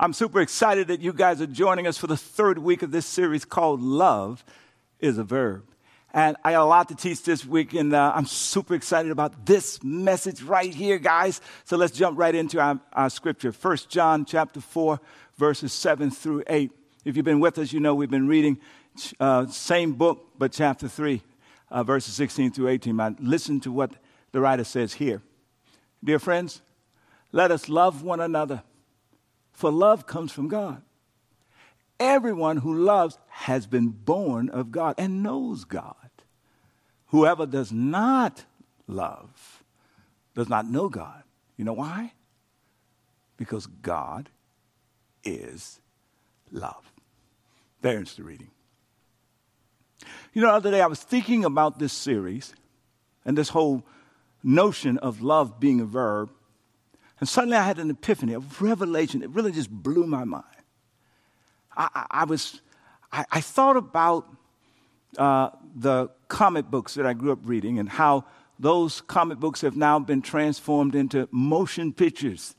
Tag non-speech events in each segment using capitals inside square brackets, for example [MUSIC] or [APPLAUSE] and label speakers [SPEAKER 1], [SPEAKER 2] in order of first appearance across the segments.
[SPEAKER 1] I'm super excited that you guys are joining us for the third week of this series called Love is a Verb. And I got a lot to teach this week, and uh, I'm super excited about this message right here, guys. So let's jump right into our, our scripture. 1 John chapter 4, verses 7 through 8. If you've been with us, you know we've been reading uh, same book, but chapter 3, uh, verses 16 through 18. I listen to what the writer says here. Dear friends, let us love one another, for love comes from God. Everyone who loves has been born of God and knows God. Whoever does not love does not know God. You know why? Because God is love. There's the reading. You know, the other day I was thinking about this series and this whole notion of love being a verb. And suddenly I had an epiphany, a revelation. It really just blew my mind. I, I, I was, I, I, thought about uh, the comic books that I grew up reading and how those comic books have now been transformed into motion pictures,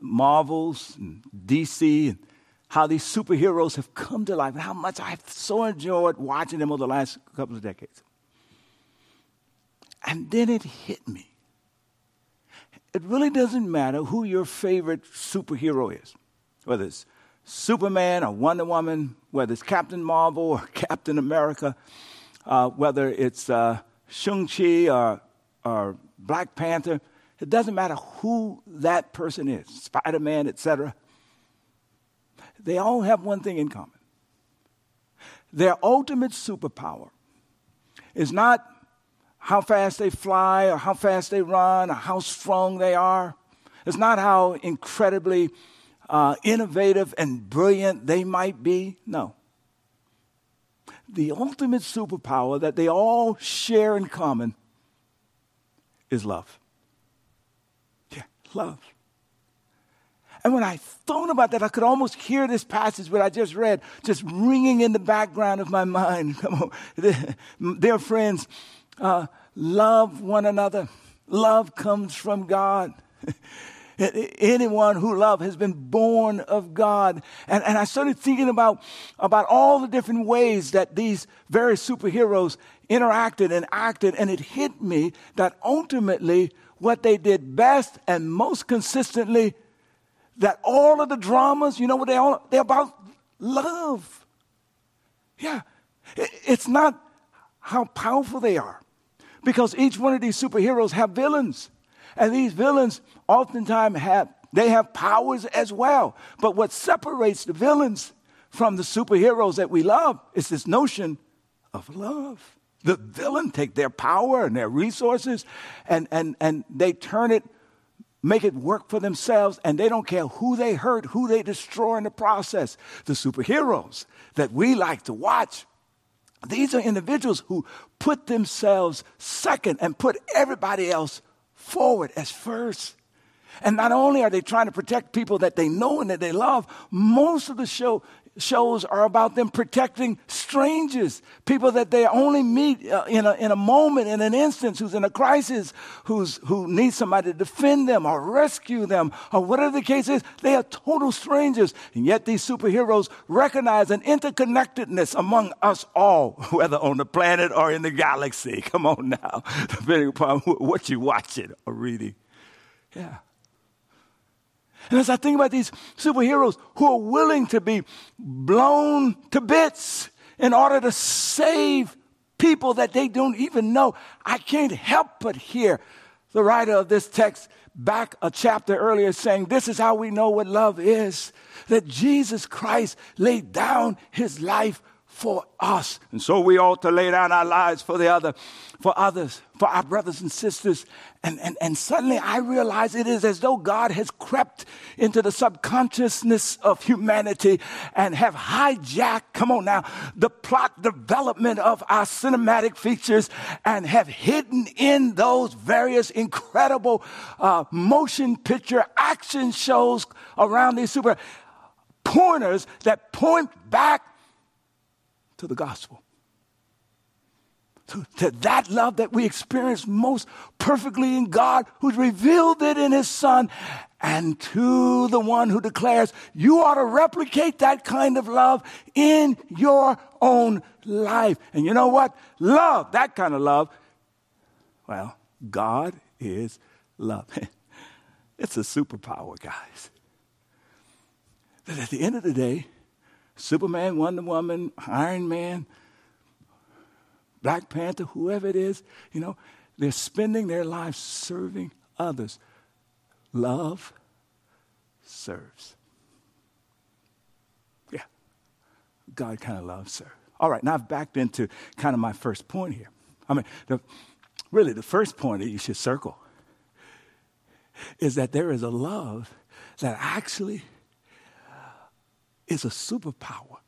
[SPEAKER 1] Marvels and DC, and how these superheroes have come to life, and how much I've so enjoyed watching them over the last couple of decades. And then it hit me it really doesn't matter who your favorite superhero is, whether it's Superman or Wonder Woman, whether it's Captain Marvel or [LAUGHS] Captain America, uh, whether it's uh, Shang-Chi or, or Black Panther. It doesn't matter who that person is, Spider Man, etc. They all have one thing in common their ultimate superpower is not how fast they fly or how fast they run or how strong they are. It's not how incredibly uh, innovative and brilliant they might be. No. The ultimate superpower that they all share in common is love. Yeah, love. And when I thought about that, I could almost hear this passage that I just read just ringing in the background of my mind. [LAUGHS] Come on, [LAUGHS] dear friends, uh, love one another. Love comes from God. [LAUGHS] Anyone who loves has been born of God. And, and I started thinking about, about all the different ways that these various superheroes interacted and acted, and it hit me that ultimately what they did best and most consistently, that all of the dramas, you know what they all, they're about love. Yeah. It's not how powerful they are. Because each one of these superheroes have villains. And these villains oftentimes have they have powers as well. But what separates the villains from the superheroes that we love is this notion of love. The villain take their power and their resources and, and, and they turn it, make it work for themselves, and they don't care who they hurt, who they destroy in the process. The superheroes that we like to watch these are individuals who put themselves second and put everybody else forward as first. And not only are they trying to protect people that they know and that they love, most of the show shows are about them protecting strangers, people that they only meet uh, in, a, in a moment, in an instance, who's in a crisis, who's, who needs somebody to defend them or rescue them, or whatever the case is. They are total strangers. And yet these superheroes recognize an interconnectedness among us all, [LAUGHS] whether on the planet or in the galaxy. [LAUGHS] Come on now, [LAUGHS] depending upon what you're watching or reading. Yeah. And as I think about these superheroes who are willing to be blown to bits in order to save people that they don't even know, I can't help but hear the writer of this text back a chapter earlier saying, This is how we know what love is that Jesus Christ laid down his life for us. And so we ought to lay down our lives for the other, for others, for our brothers and sisters. And, and, and suddenly I realize it is as though God has crept into the subconsciousness of humanity and have hijacked, come on now, the plot development of our cinematic features and have hidden in those various incredible uh, motion picture action shows around these super pointers that point back to the gospel. To, that love that we experience most perfectly in God, who's revealed it in His Son, and to the one who declares you ought to replicate that kind of love in your own life. And you know what? Love, that kind of love, well, God is love. [LAUGHS] it's a superpower, guys. That at the end of the day, Superman, Wonder Woman, Iron Man, Black Panther, whoever it is, you know, they're spending their lives serving others. Love serves. Yeah. God kind of loves serve. All right, now I've backed into kind of my first point here. I mean, the, really, the first point that you should circle is that there is a love that actually is a superpower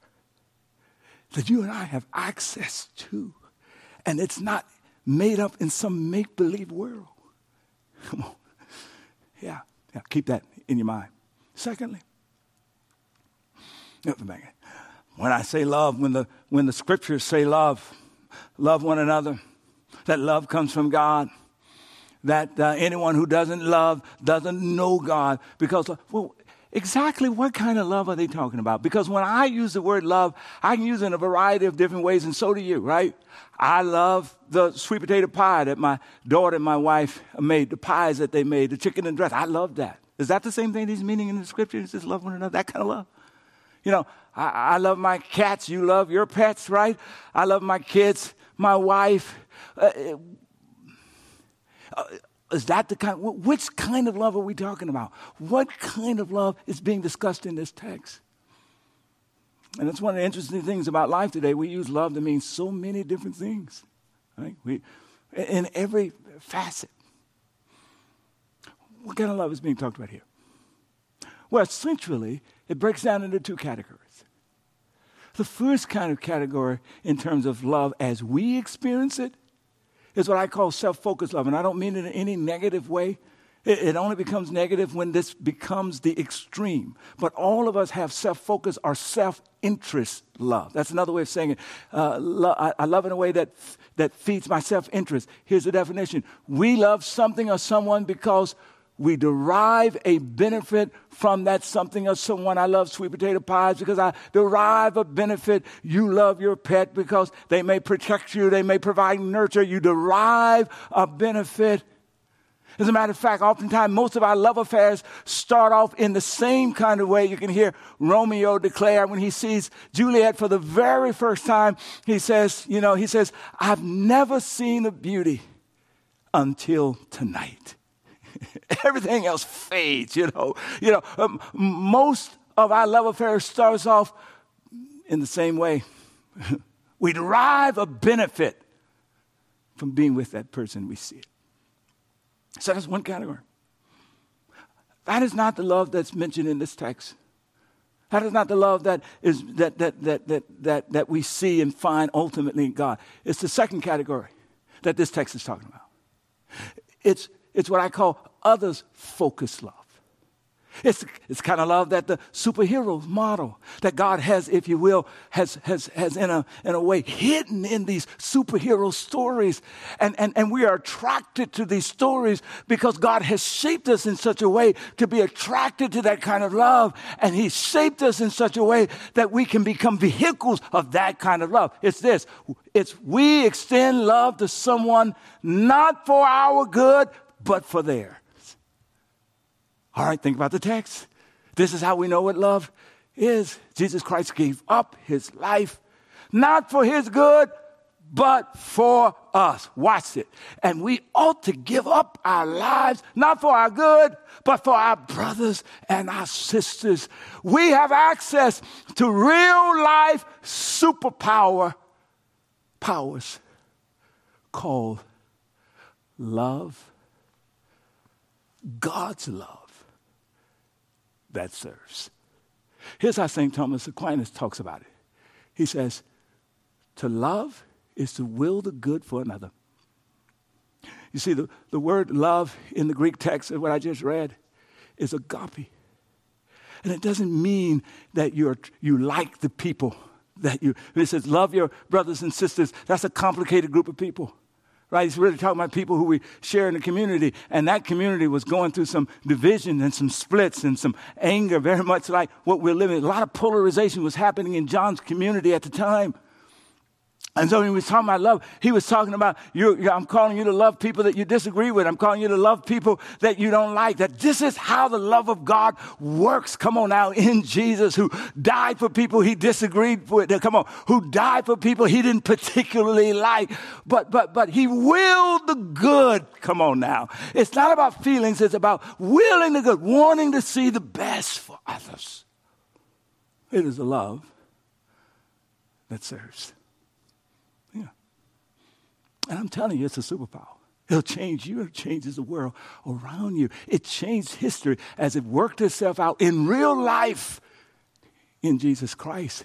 [SPEAKER 1] that you and I have access to. And it's not made up in some make believe world. [LAUGHS] Come on. Yeah, yeah, keep that in your mind. Secondly, when I say love, when the, when the scriptures say love, love one another, that love comes from God, that uh, anyone who doesn't love doesn't know God. Because, uh, well, exactly what kind of love are they talking about? Because when I use the word love, I can use it in a variety of different ways, and so do you, right? I love the sweet potato pie that my daughter and my wife made, the pies that they made, the chicken and dress. I love that. Is that the same thing he's meaning in the scripture? He says, love one another, that kind of love. You know, I, I love my cats. You love your pets, right? I love my kids, my wife. Uh, uh, is that the kind? Which kind of love are we talking about? What kind of love is being discussed in this text? And that's one of the interesting things about life today. We use love to mean so many different things, right? We, in every facet. What kind of love is being talked about here? Well, essentially, it breaks down into two categories. The first kind of category, in terms of love as we experience it, is what I call self focused love. And I don't mean it in any negative way. It, it only becomes negative when this becomes the extreme. But all of us have self focus or self interest love. That's another way of saying it. Uh, lo- I, I love in a way that, that feeds my self interest. Here's the definition we love something or someone because we derive a benefit from that something or someone. I love sweet potato pies because I derive a benefit. You love your pet because they may protect you, they may provide nurture. You derive a benefit. As a matter of fact, oftentimes most of our love affairs start off in the same kind of way. You can hear Romeo declare when he sees Juliet for the very first time, he says, you know, he says, I've never seen a beauty until tonight. [LAUGHS] everything else fades, you know. You know, um, most of our love affair starts off in the same way. [LAUGHS] we derive a benefit from being with that person we see it. So that's one category. That is not the love that's mentioned in this text. That is not the love that is that that that that that, that we see and find ultimately in God. It's the second category that this text is talking about. It's it's what I call others focused love. It's, it's kind of love that the superheroes model, that God has, if you will, has, has, has in, a, in a way hidden in these superhero stories. And, and, and we are attracted to these stories because God has shaped us in such a way to be attracted to that kind of love. And He shaped us in such a way that we can become vehicles of that kind of love. It's this it's we extend love to someone not for our good, but for theirs. All right, think about the text. This is how we know what love is. Jesus Christ gave up his life, not for his good, but for us. Watch it. And we ought to give up our lives, not for our good, but for our brothers and our sisters. We have access to real life superpower powers called love God's love that serves. Here's how St. Thomas Aquinas talks about it. He says, To love is to will the good for another. You see, the, the word love in the Greek text, of what I just read, is agape. And it doesn't mean that you're, you like the people that you, it says love your brothers and sisters. That's a complicated group of people right? He's really talking about people who we share in the community. And that community was going through some division and some splits and some anger, very much like what we're living. A lot of polarization was happening in John's community at the time. And so he was talking about love, he was talking about, you, I'm calling you to love people that you disagree with. I'm calling you to love people that you don't like. That this is how the love of God works. Come on now, in Jesus, who died for people he disagreed with. Come on, who died for people he didn't particularly like. But, but, but he willed the good. Come on now. It's not about feelings. It's about willing the good, wanting to see the best for others. It is a love that serves. And I'm telling you, it's a superpower. It'll change you, it changes the world around you. It changed history as it worked itself out in real life in Jesus Christ.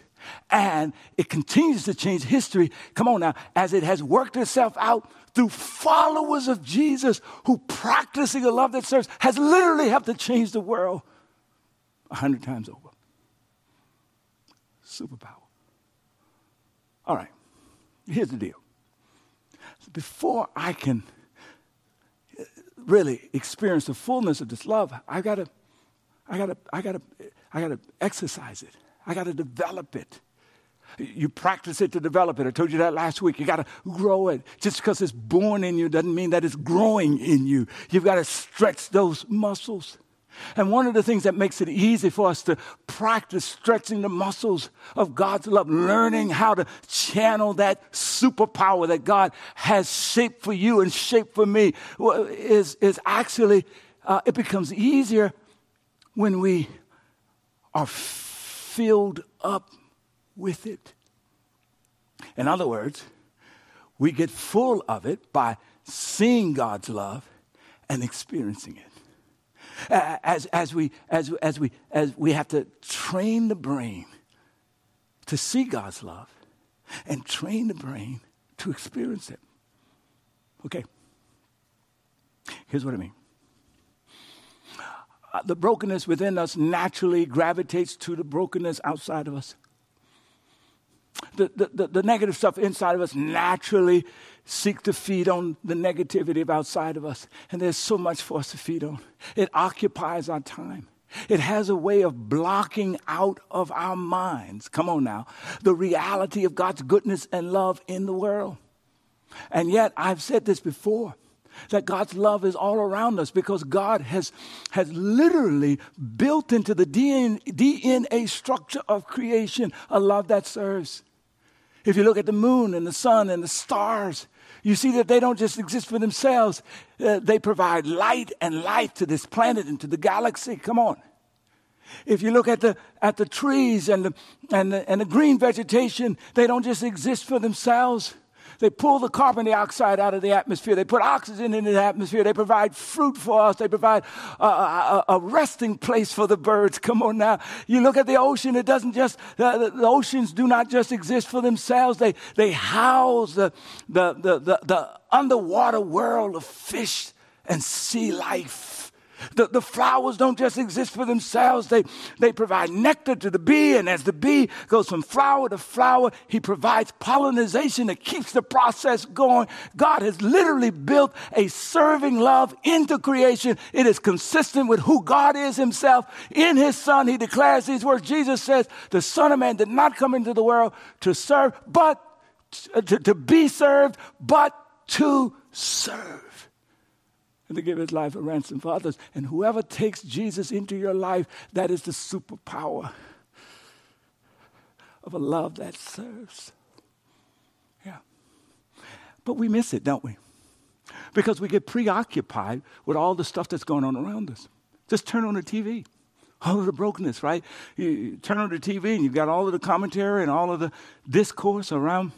[SPEAKER 1] And it continues to change history, come on now, as it has worked itself out through followers of Jesus who practicing a love that serves has literally helped to change the world a hundred times over. Superpower. All right, here's the deal before I can really experience the fullness of this love, I gotta, I gotta, I gotta, I gotta exercise it. I gotta develop it. You practice it to develop it. I told you that last week. You got to grow it. Just because it's born in you doesn't mean that it's growing in you. You've got to stretch those muscles. And one of the things that makes it easy for us to practice stretching the muscles of God's love, learning how to channel that superpower that God has shaped for you and shaped for me, is, is actually, uh, it becomes easier when we are filled up with it. In other words, we get full of it by seeing God's love and experiencing it as, as, we, as, as, we, as we have to train the brain to see God's love and train the brain to experience it. Okay. Here's what I mean. Uh, the brokenness within us naturally gravitates to the brokenness outside of us. The, the, the, negative stuff inside of us naturally seek to feed on the negativity of outside of us. And there's so much for us to feed on. It occupies our time. It has a way of blocking out of our minds, come on now, the reality of God's goodness and love in the world. And yet, I've said this before that God's love is all around us because God has, has literally built into the DNA structure of creation a love that serves. If you look at the moon and the sun and the stars, you see that they don't just exist for themselves, uh, they provide light and life to this planet and to the galaxy. Come on. If you look at the, at the trees and the, and, the, and the green vegetation, they don't just exist for themselves. They pull the carbon dioxide out of the atmosphere. They put oxygen into the atmosphere. They provide fruit for us. They provide a, a, a resting place for the birds. Come on now. You look at the ocean, it doesn't just, the, the, oceans do not just exist for themselves. They, they house the, the, the, the, the underwater world of fish and sea life. The, the flowers don't just exist for themselves, they, they provide nectar to the bee, and as the bee goes from flower to flower, he provides pollination that keeps the process going. God has literally built a serving love into creation. It is consistent with who God is himself. In his Son, he declares these words. Jesus says, The Son of Man did not come into the world to serve, but to, to be served, but to serve and to give his life a ransom for others. And whoever takes Jesus into your life, that is the superpower of a love that serves. Yeah. But we miss it, don't we? Because we get preoccupied with all the stuff that's going on around us. Just turn on the TV. All of the brokenness, right? You turn on the TV and you've got all of the commentary and all of the discourse around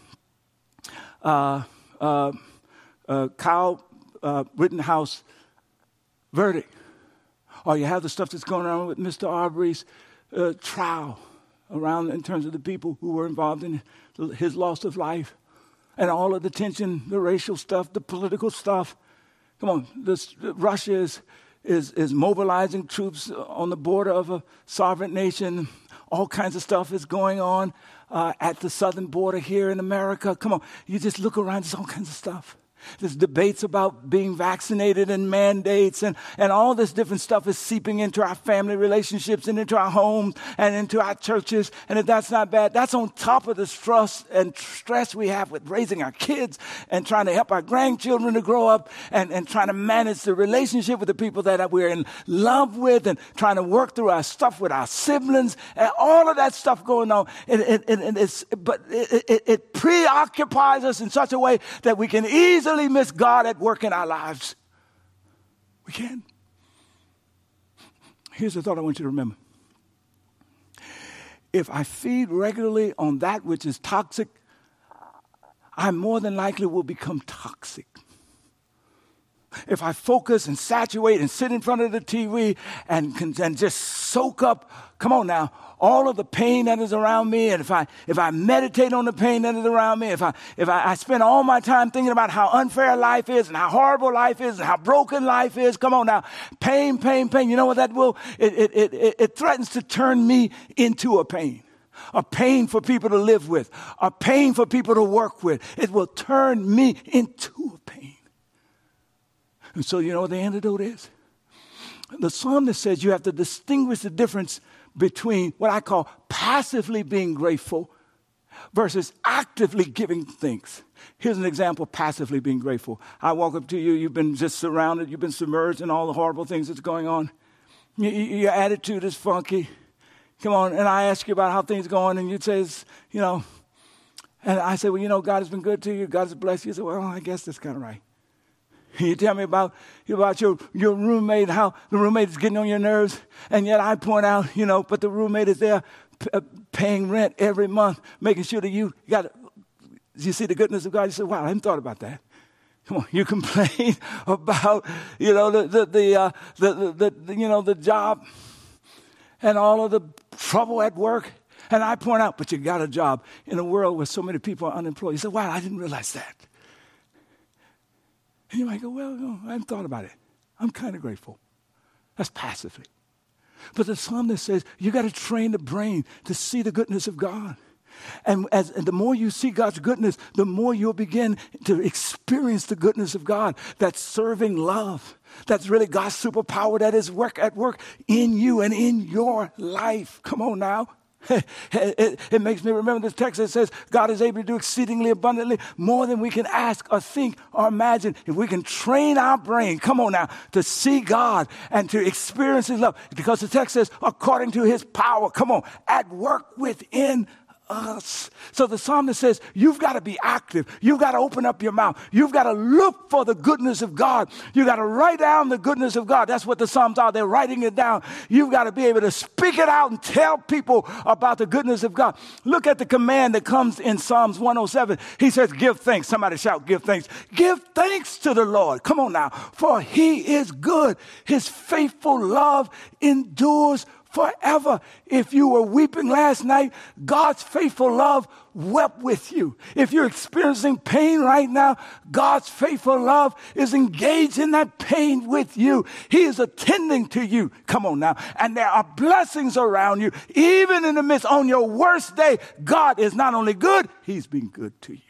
[SPEAKER 1] uh, uh, uh, Kyle uh, Rittenhouse verdict. Or you have the stuff that's going on with Mr. Arbery's uh, trial around in terms of the people who were involved in his loss of life and all of the tension, the racial stuff, the political stuff. Come on, this, Russia is, is, is mobilizing troops on the border of a sovereign nation. All kinds of stuff is going on uh, at the southern border here in America. Come on, you just look around, there's all kinds of stuff. There's debates about being vaccinated and mandates and, and all this different stuff is seeping into our family relationships and into our homes and into our churches. And if that's not bad, that's on top of the stress and stress we have with raising our kids and trying to help our grandchildren to grow up and, and trying to manage the relationship with the people that we're in love with and trying to work through our stuff with our siblings and all of that stuff going on. It, it, it, it's, but it, it preoccupies us in such a way that we can easily easily miss God at work in our lives. We can. Here's the thought I want you to remember. If I feed regularly on that which is toxic, I more than likely will become toxic. If I focus and saturate and sit in front of the TV and, and just soak up, come on now, all of the pain that is around me, and if I if I meditate on the pain that is around me, if I if I, I spend all my time thinking about how unfair life is and how horrible life is and how broken life is, come on now, pain, pain, pain. You know what that will? It it it, it threatens to turn me into a pain a pain for people to live with, a pain for people to work with. It will turn me into a pain. And so, you know what the antidote is? The psalmist says you have to distinguish the difference between what I call passively being grateful versus actively giving thanks. Here's an example passively being grateful. I walk up to you, you've been just surrounded, you've been submerged in all the horrible things that's going on. Your attitude is funky. Come on, and I ask you about how things going, and you say, you know, and I say, well, you know, God has been good to you, God has blessed you. You say, well, I guess that's kind of right. You tell me about, about your, your roommate, how the roommate is getting on your nerves, and yet I point out, you know, but the roommate is there p- uh, paying rent every month, making sure that you got, you see the goodness of God. You say, wow, I hadn't thought about that. Come on, you [LAUGHS] complain about, you know, the, the, the, uh, the, the, the, you know, the job and all of the trouble at work. And I point out, but you got a job in a world where so many people are unemployed. You say, wow, I didn't realize that. And you might go, well, no, I haven't thought about it. I'm kind of grateful. That's passively. But the psalmist says you got to train the brain to see the goodness of God. And, as, and the more you see God's goodness, the more you'll begin to experience the goodness of God. That serving love. That's really God's superpower that is work at work in you and in your life. Come on now. It, [LAUGHS] it, makes me remember this text that says God is able to do exceedingly abundantly more than we can ask or think or imagine. If we can train our brain, come on now, to see God and to experience His love, because the text says, according to His power, come on, at work within us. So the psalmist says, You've got to be active. You've got to open up your mouth. You've got to look for the goodness of God. You've got to write down the goodness of God. That's what the Psalms are. They're writing it down. You've got to be able to speak it out and tell people about the goodness of God. Look at the command that comes in Psalms 107. He says, Give thanks. Somebody shout, Give thanks. Give thanks to the Lord. Come on now. For he is good. His faithful love endures forever. If you were weeping last night, God's faithful love wept with you. If you're experiencing pain right now, God's faithful love is engaged in that pain with you. He is attending to you. Come on now. And there are blessings around you. Even in the midst, on your worst day, God is not only good, He's been good to you.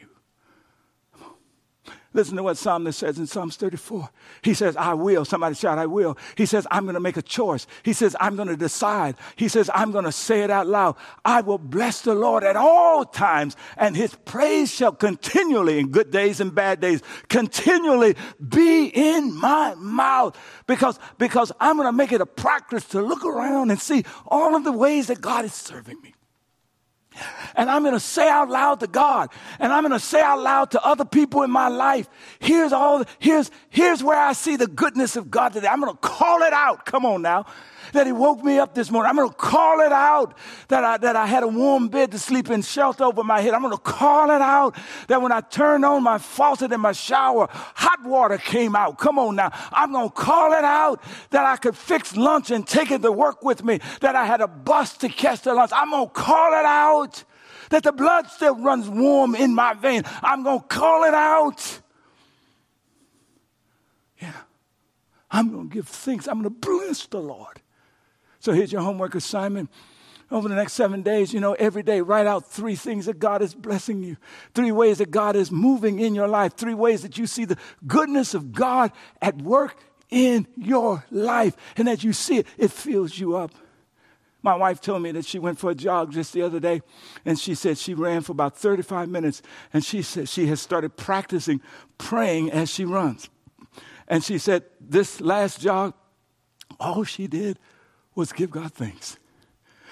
[SPEAKER 1] Listen to what Psalmist says in Psalms 34. He says, I will. Somebody shout, I will. He says, I'm going to make a choice. He says, I'm going to decide. He says, I'm going to say it out loud. I will bless the Lord at all times, and his praise shall continually, in good days and bad days, continually be in my mouth. Because, because I'm going to make it a practice to look around and see all of the ways that God is serving me. And I'm going to say out loud to God, and I'm going to say out loud to other people in my life, here's all, here's, here's where I see the goodness of God today. I'm going to call it out. Come on now that he woke me up this morning. I'm going to call it out that I, that I had a warm bed to sleep in, shelter over my head. I'm going to call it out that when I turned on my faucet in my shower, hot water came out. Come on now. I'm going to call it out that I could fix lunch and take it to work with me, that I had a bus to catch the lunch. I'm going to call it out that the blood still runs warm in my vein. I'm going to call it out. Yeah. I'm going to give thanks. I'm going to bless the Lord. So here's your homework assignment. over the next seven days, you know, every day, write out three things that God is blessing you, three ways that God is moving in your life, three ways that you see the goodness of God at work in your life. And as you see it, it fills you up. My wife told me that she went for a jog just the other day, and she said she ran for about 35 minutes, and she said she has started practicing praying as she runs. And she said this last jog, all she did was give God thanks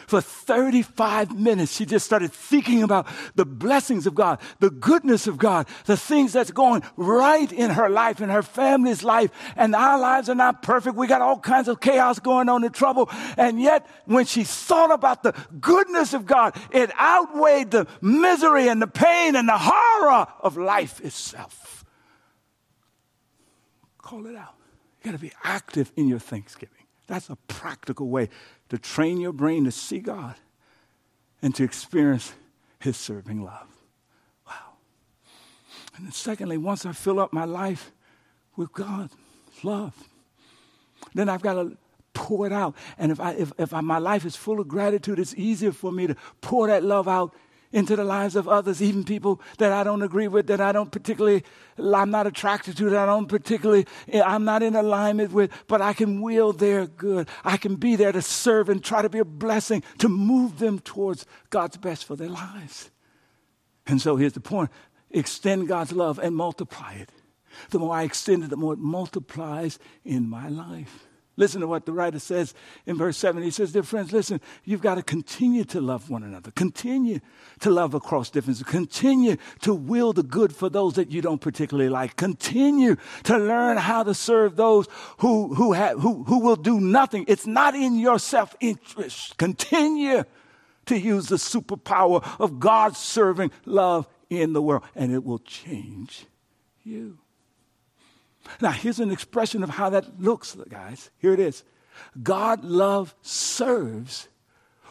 [SPEAKER 1] for 35 minutes, she just started thinking about the blessings of God, the goodness of God, the things that's going right in her life, in her family's life. And our lives are not perfect. We got all kinds of chaos going on and trouble. And yet, when she thought about the goodness of God, it outweighed the misery and the pain and the horror of life itself. Call it out. You got to be active in your thanksgiving. That's a practical way to train your brain to see God and to experience His serving love. Wow. And then, secondly, once I fill up my life with God's love, then I've got to pour it out. And if, I, if, if I, my life is full of gratitude, it's easier for me to pour that love out into the lives of others, even people that I don't agree with, that I don't particularly, I'm not attracted to, that I don't particularly, I'm not in alignment with, but I can will their good. I can be there to serve and try to be a blessing to move them towards God's best for their lives. And so here's the point extend God's love and multiply it. The more I extend it, the more it multiplies in my life. Listen to what the writer says in verse 7. He says, Dear friends, listen, you've got to continue to love one another. Continue to love across differences. Continue to will the good for those that you don't particularly like. Continue to learn how to serve those who, who, have, who, who will do nothing. It's not in your self interest. Continue to use the superpower of God's serving love in the world, and it will change you. Now, here's an expression of how that looks, guys. Here it is God love serves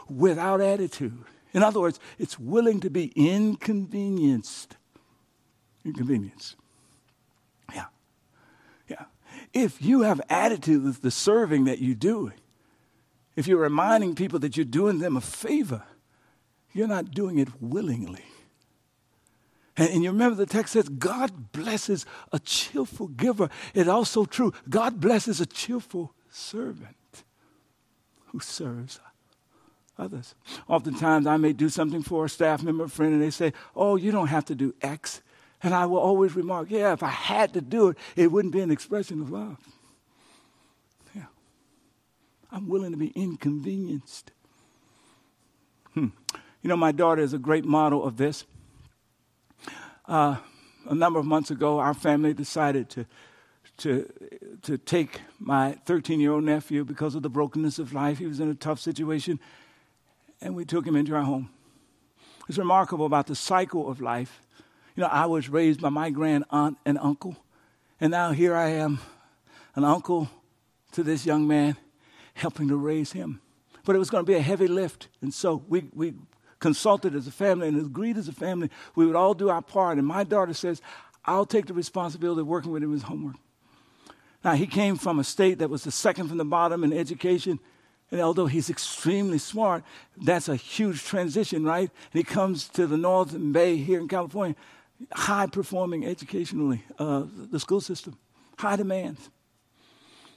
[SPEAKER 1] without attitude. In other words, it's willing to be inconvenienced. Inconvenience. Yeah. Yeah. If you have attitude with the serving that you do, if you're reminding people that you're doing them a favor, you're not doing it willingly. And, and you remember the text says, God blesses a cheerful giver. It's also true. God blesses a cheerful servant who serves others. Oftentimes, I may do something for a staff member, a friend, and they say, Oh, you don't have to do X. And I will always remark, Yeah, if I had to do it, it wouldn't be an expression of love. Yeah. I'm willing to be inconvenienced. Hmm. You know, my daughter is a great model of this. Uh, a number of months ago, our family decided to, to, to take my 13 year old nephew because of the brokenness of life. He was in a tough situation, and we took him into our home. It's remarkable about the cycle of life. You know, I was raised by my grand aunt and uncle, and now here I am, an uncle to this young man, helping to raise him. But it was going to be a heavy lift, and so we, we consulted as a family and agreed as a family we would all do our part. And my daughter says, I'll take the responsibility of working with him his homework. Now, he came from a state that was the second from the bottom in education. And although he's extremely smart, that's a huge transition, right? And he comes to the Northern Bay here in California, high performing educationally, uh, the school system, high demands.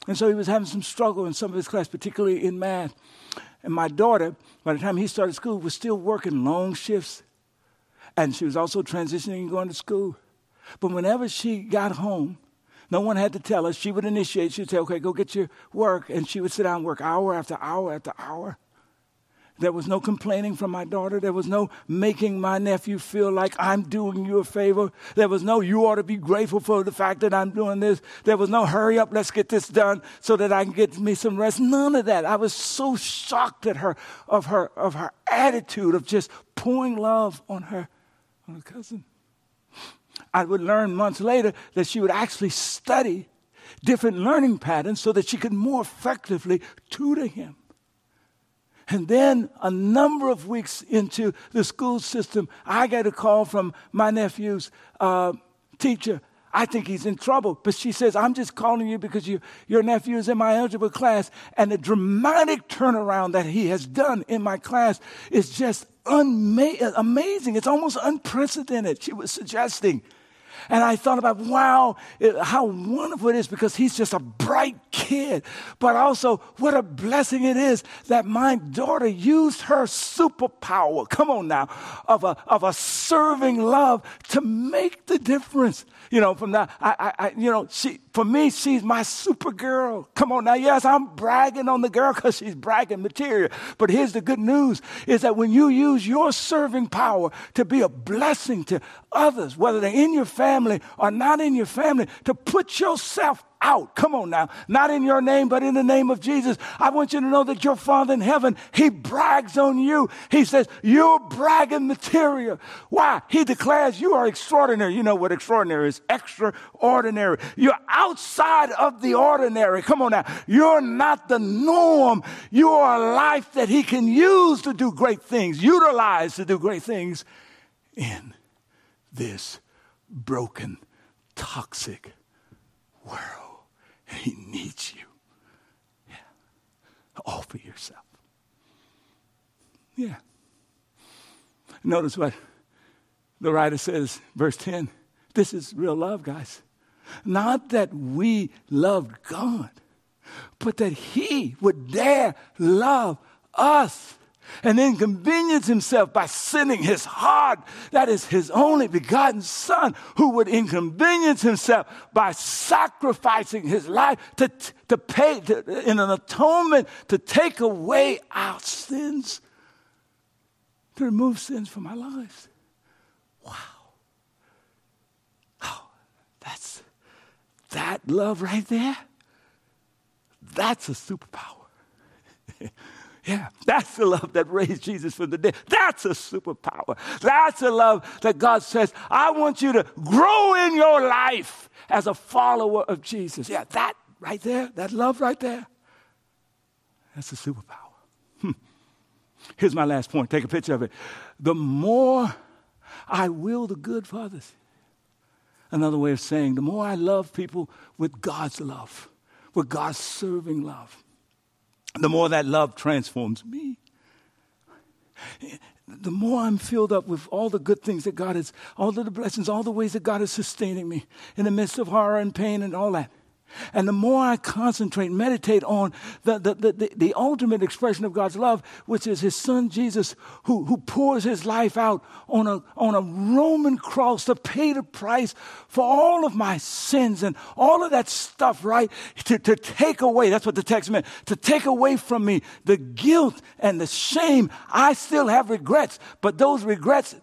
[SPEAKER 1] And so he was having some struggle in some of his class, particularly in math. And my daughter, by the time he started school, was still working long shifts. And she was also transitioning and going to school. But whenever she got home, no one had to tell her. She would initiate. She'd say, okay, go get your work. And she would sit down and work hour after hour after hour. There was no complaining from my daughter. There was no making my nephew feel like I'm doing you a favor. There was no, you ought to be grateful for the fact that I'm doing this. There was no, hurry up, let's get this done so that I can get me some rest. None of that. I was so shocked at her, of her, of her attitude of just pouring love on her, on her cousin. I would learn months later that she would actually study different learning patterns so that she could more effectively tutor him. And then a number of weeks into the school system, I got a call from my nephew's uh, teacher. I think he's in trouble. But she says, I'm just calling you because you, your nephew is in my algebra class. And the dramatic turnaround that he has done in my class is just unma- amazing. It's almost unprecedented. She was suggesting. And I thought about, wow, how wonderful it is because he's just a bright kid. But also, what a blessing it is that my daughter used her superpower, come on now, of a, of a serving love to make the difference. You know, from that, I, I, I you know, she, for me, she's my super girl. Come on now. Yes, I'm bragging on the girl because she's bragging material. But here's the good news is that when you use your serving power to be a blessing to others, whether they're in your family or not in your family, to put yourself out. Come on now. Not in your name, but in the name of Jesus. I want you to know that your Father in heaven, He brags on you. He says, You're bragging material. Why? He declares you are extraordinary. You know what extraordinary is? Extraordinary. You're outside of the ordinary. Come on now. You're not the norm. You are a life that He can use to do great things, utilize to do great things in this broken, toxic world. He needs you. Yeah. All for yourself. Yeah. Notice what the writer says, verse 10. This is real love, guys. Not that we loved God, but that He would dare love us and inconvenience himself by sending his heart, that is his only begotten son, who would inconvenience himself by sacrificing his life to, to pay to, in an atonement to take away our sins, to remove sins from our lives. Wow. Oh, that's that love right there. That's a superpower. [LAUGHS] Yeah, that's the love that raised Jesus from the dead. That's a superpower. That's the love that God says, I want you to grow in your life as a follower of Jesus. Yeah, that right there, that love right there, that's a superpower. Hmm. Here's my last point. Take a picture of it. The more I will the good for others, another way of saying, the more I love people with God's love, with God's serving love the more that love transforms me. The more I'm filled up with all the good things that God has, all of the blessings, all the ways that God is sustaining me in the midst of horror and pain and all that. And the more I concentrate, meditate on the, the, the, the, ultimate expression of God's love, which is his son Jesus, who, who pours his life out on a, on a Roman cross to pay the price for all of my sins and all of that stuff, right? To, to take away, that's what the text meant, to take away from me the guilt and the shame. I still have regrets, but those regrets,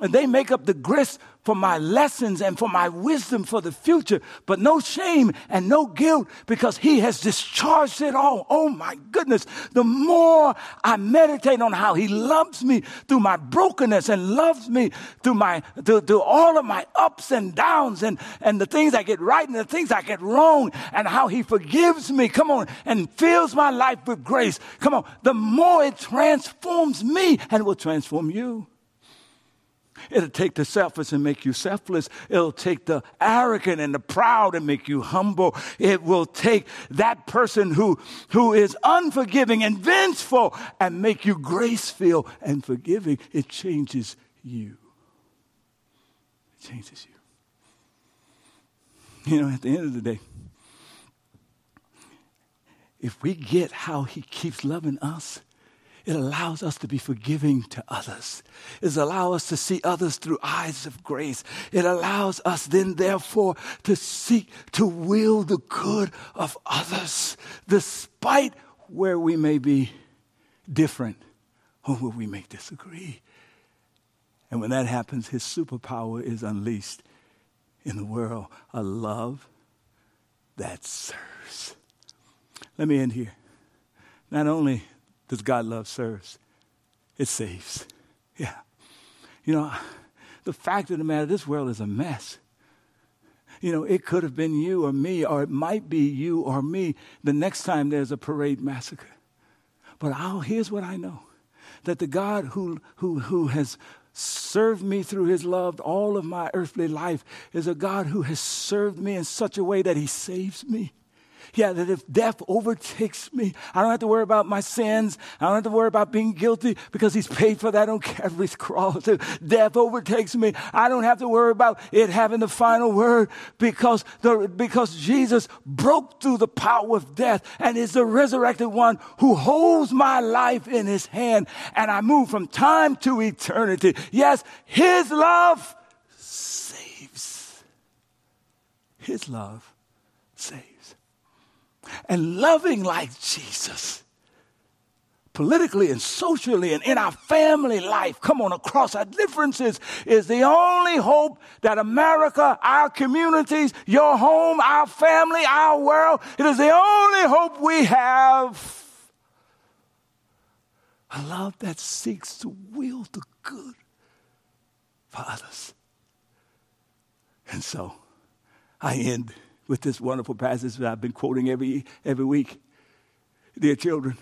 [SPEAKER 1] they make up the grist for my lessons and for my wisdom for the future, but no shame and no guilt because He has discharged it all. Oh my goodness. The more I meditate on how He loves me through my brokenness and loves me through my, through, through all of my ups and downs and, and the things I get right and the things I get wrong and how He forgives me. Come on. And fills my life with grace. Come on. The more it transforms me and will transform you. It'll take the selfish and make you selfless. It'll take the arrogant and the proud and make you humble. It will take that person who, who is unforgiving and vengeful and make you graceful and forgiving. It changes you. It changes you. You know, at the end of the day, if we get how he keeps loving us, it allows us to be forgiving to others. It allows us to see others through eyes of grace. It allows us then, therefore, to seek to will the good of others, despite where we may be different or where we may disagree. And when that happens, his superpower is unleashed in the world a love that serves. Let me end here. Not only does God love serves, it saves. Yeah. You know, the fact of the matter, this world is a mess. You know, it could have been you or me, or it might be you or me the next time there's a parade massacre. But I'll, here's what I know that the God who, who, who has served me through his love all of my earthly life is a God who has served me in such a way that he saves me. Yeah, that if death overtakes me, I don't have to worry about my sins. I don't have to worry about being guilty because He's paid for that on Calvary's cross. If death overtakes me, I don't have to worry about it having the final word because, the, because Jesus broke through the power of death and is the resurrected one who holds my life in His hand. And I move from time to eternity. Yes, His love saves. His love saves and loving like Jesus. Politically and socially and in our family life, come on, across our differences, is the only hope that America, our communities, your home, our family, our world, it is the only hope we have. A love that seeks to will the good for others. And so I end with this wonderful passage that I've been quoting every, every week. Dear children,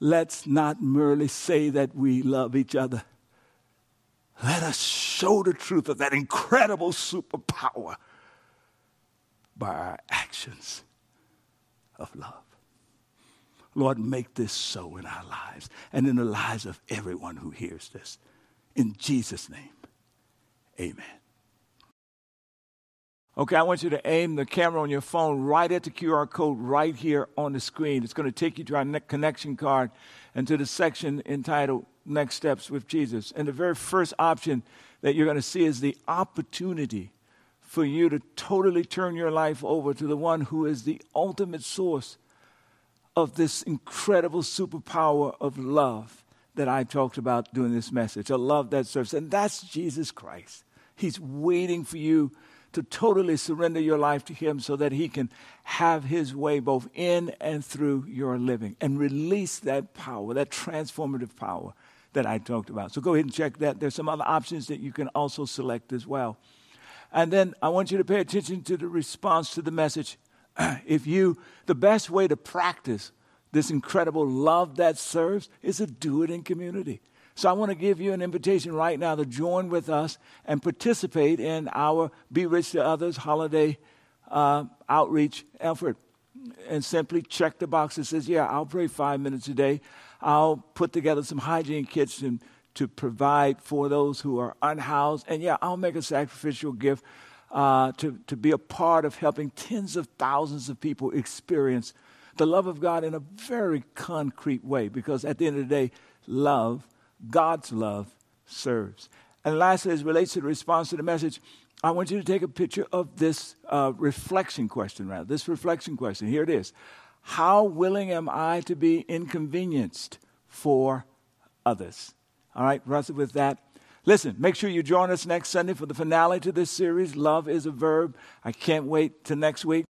[SPEAKER 1] let's not merely say that we love each other. Let us show the truth of that incredible superpower by our actions of love. Lord, make this so in our lives and in the lives of everyone who hears this. In Jesus' name, amen. Okay, I want you to aim the camera on your phone right at the QR code right here on the screen. It's going to take you to our connection card and to the section entitled Next Steps with Jesus. And the very first option that you're going to see is the opportunity for you to totally turn your life over to the one who is the ultimate source of this incredible superpower of love that I talked about during this message, a love that serves. And that's Jesus Christ. He's waiting for you to totally surrender your life to Him so that He can have His way both in and through your living and release that power, that transformative power that I talked about. So go ahead and check that. There's some other options that you can also select as well. And then I want you to pay attention to the response to the message. [CLEARS THROAT] if you, the best way to practice this incredible love that serves is to do it in community. So I want to give you an invitation right now to join with us and participate in our Be Rich to Others holiday uh, outreach effort. And simply check the box that says, Yeah, I'll pray five minutes a day. I'll put together some hygiene kits and, to provide for those who are unhoused. And yeah, I'll make a sacrificial gift uh, to, to be a part of helping tens of thousands of people experience the love of God in a very concrete way. Because at the end of the day, love God's love serves. And lastly, as relates to the response to the message, I want you to take a picture of this uh, reflection question, rather, this reflection question. Here it is How willing am I to be inconvenienced for others? All right, wrestle with that. Listen, make sure you join us next Sunday for the finale to this series, Love is a Verb. I can't wait till next week.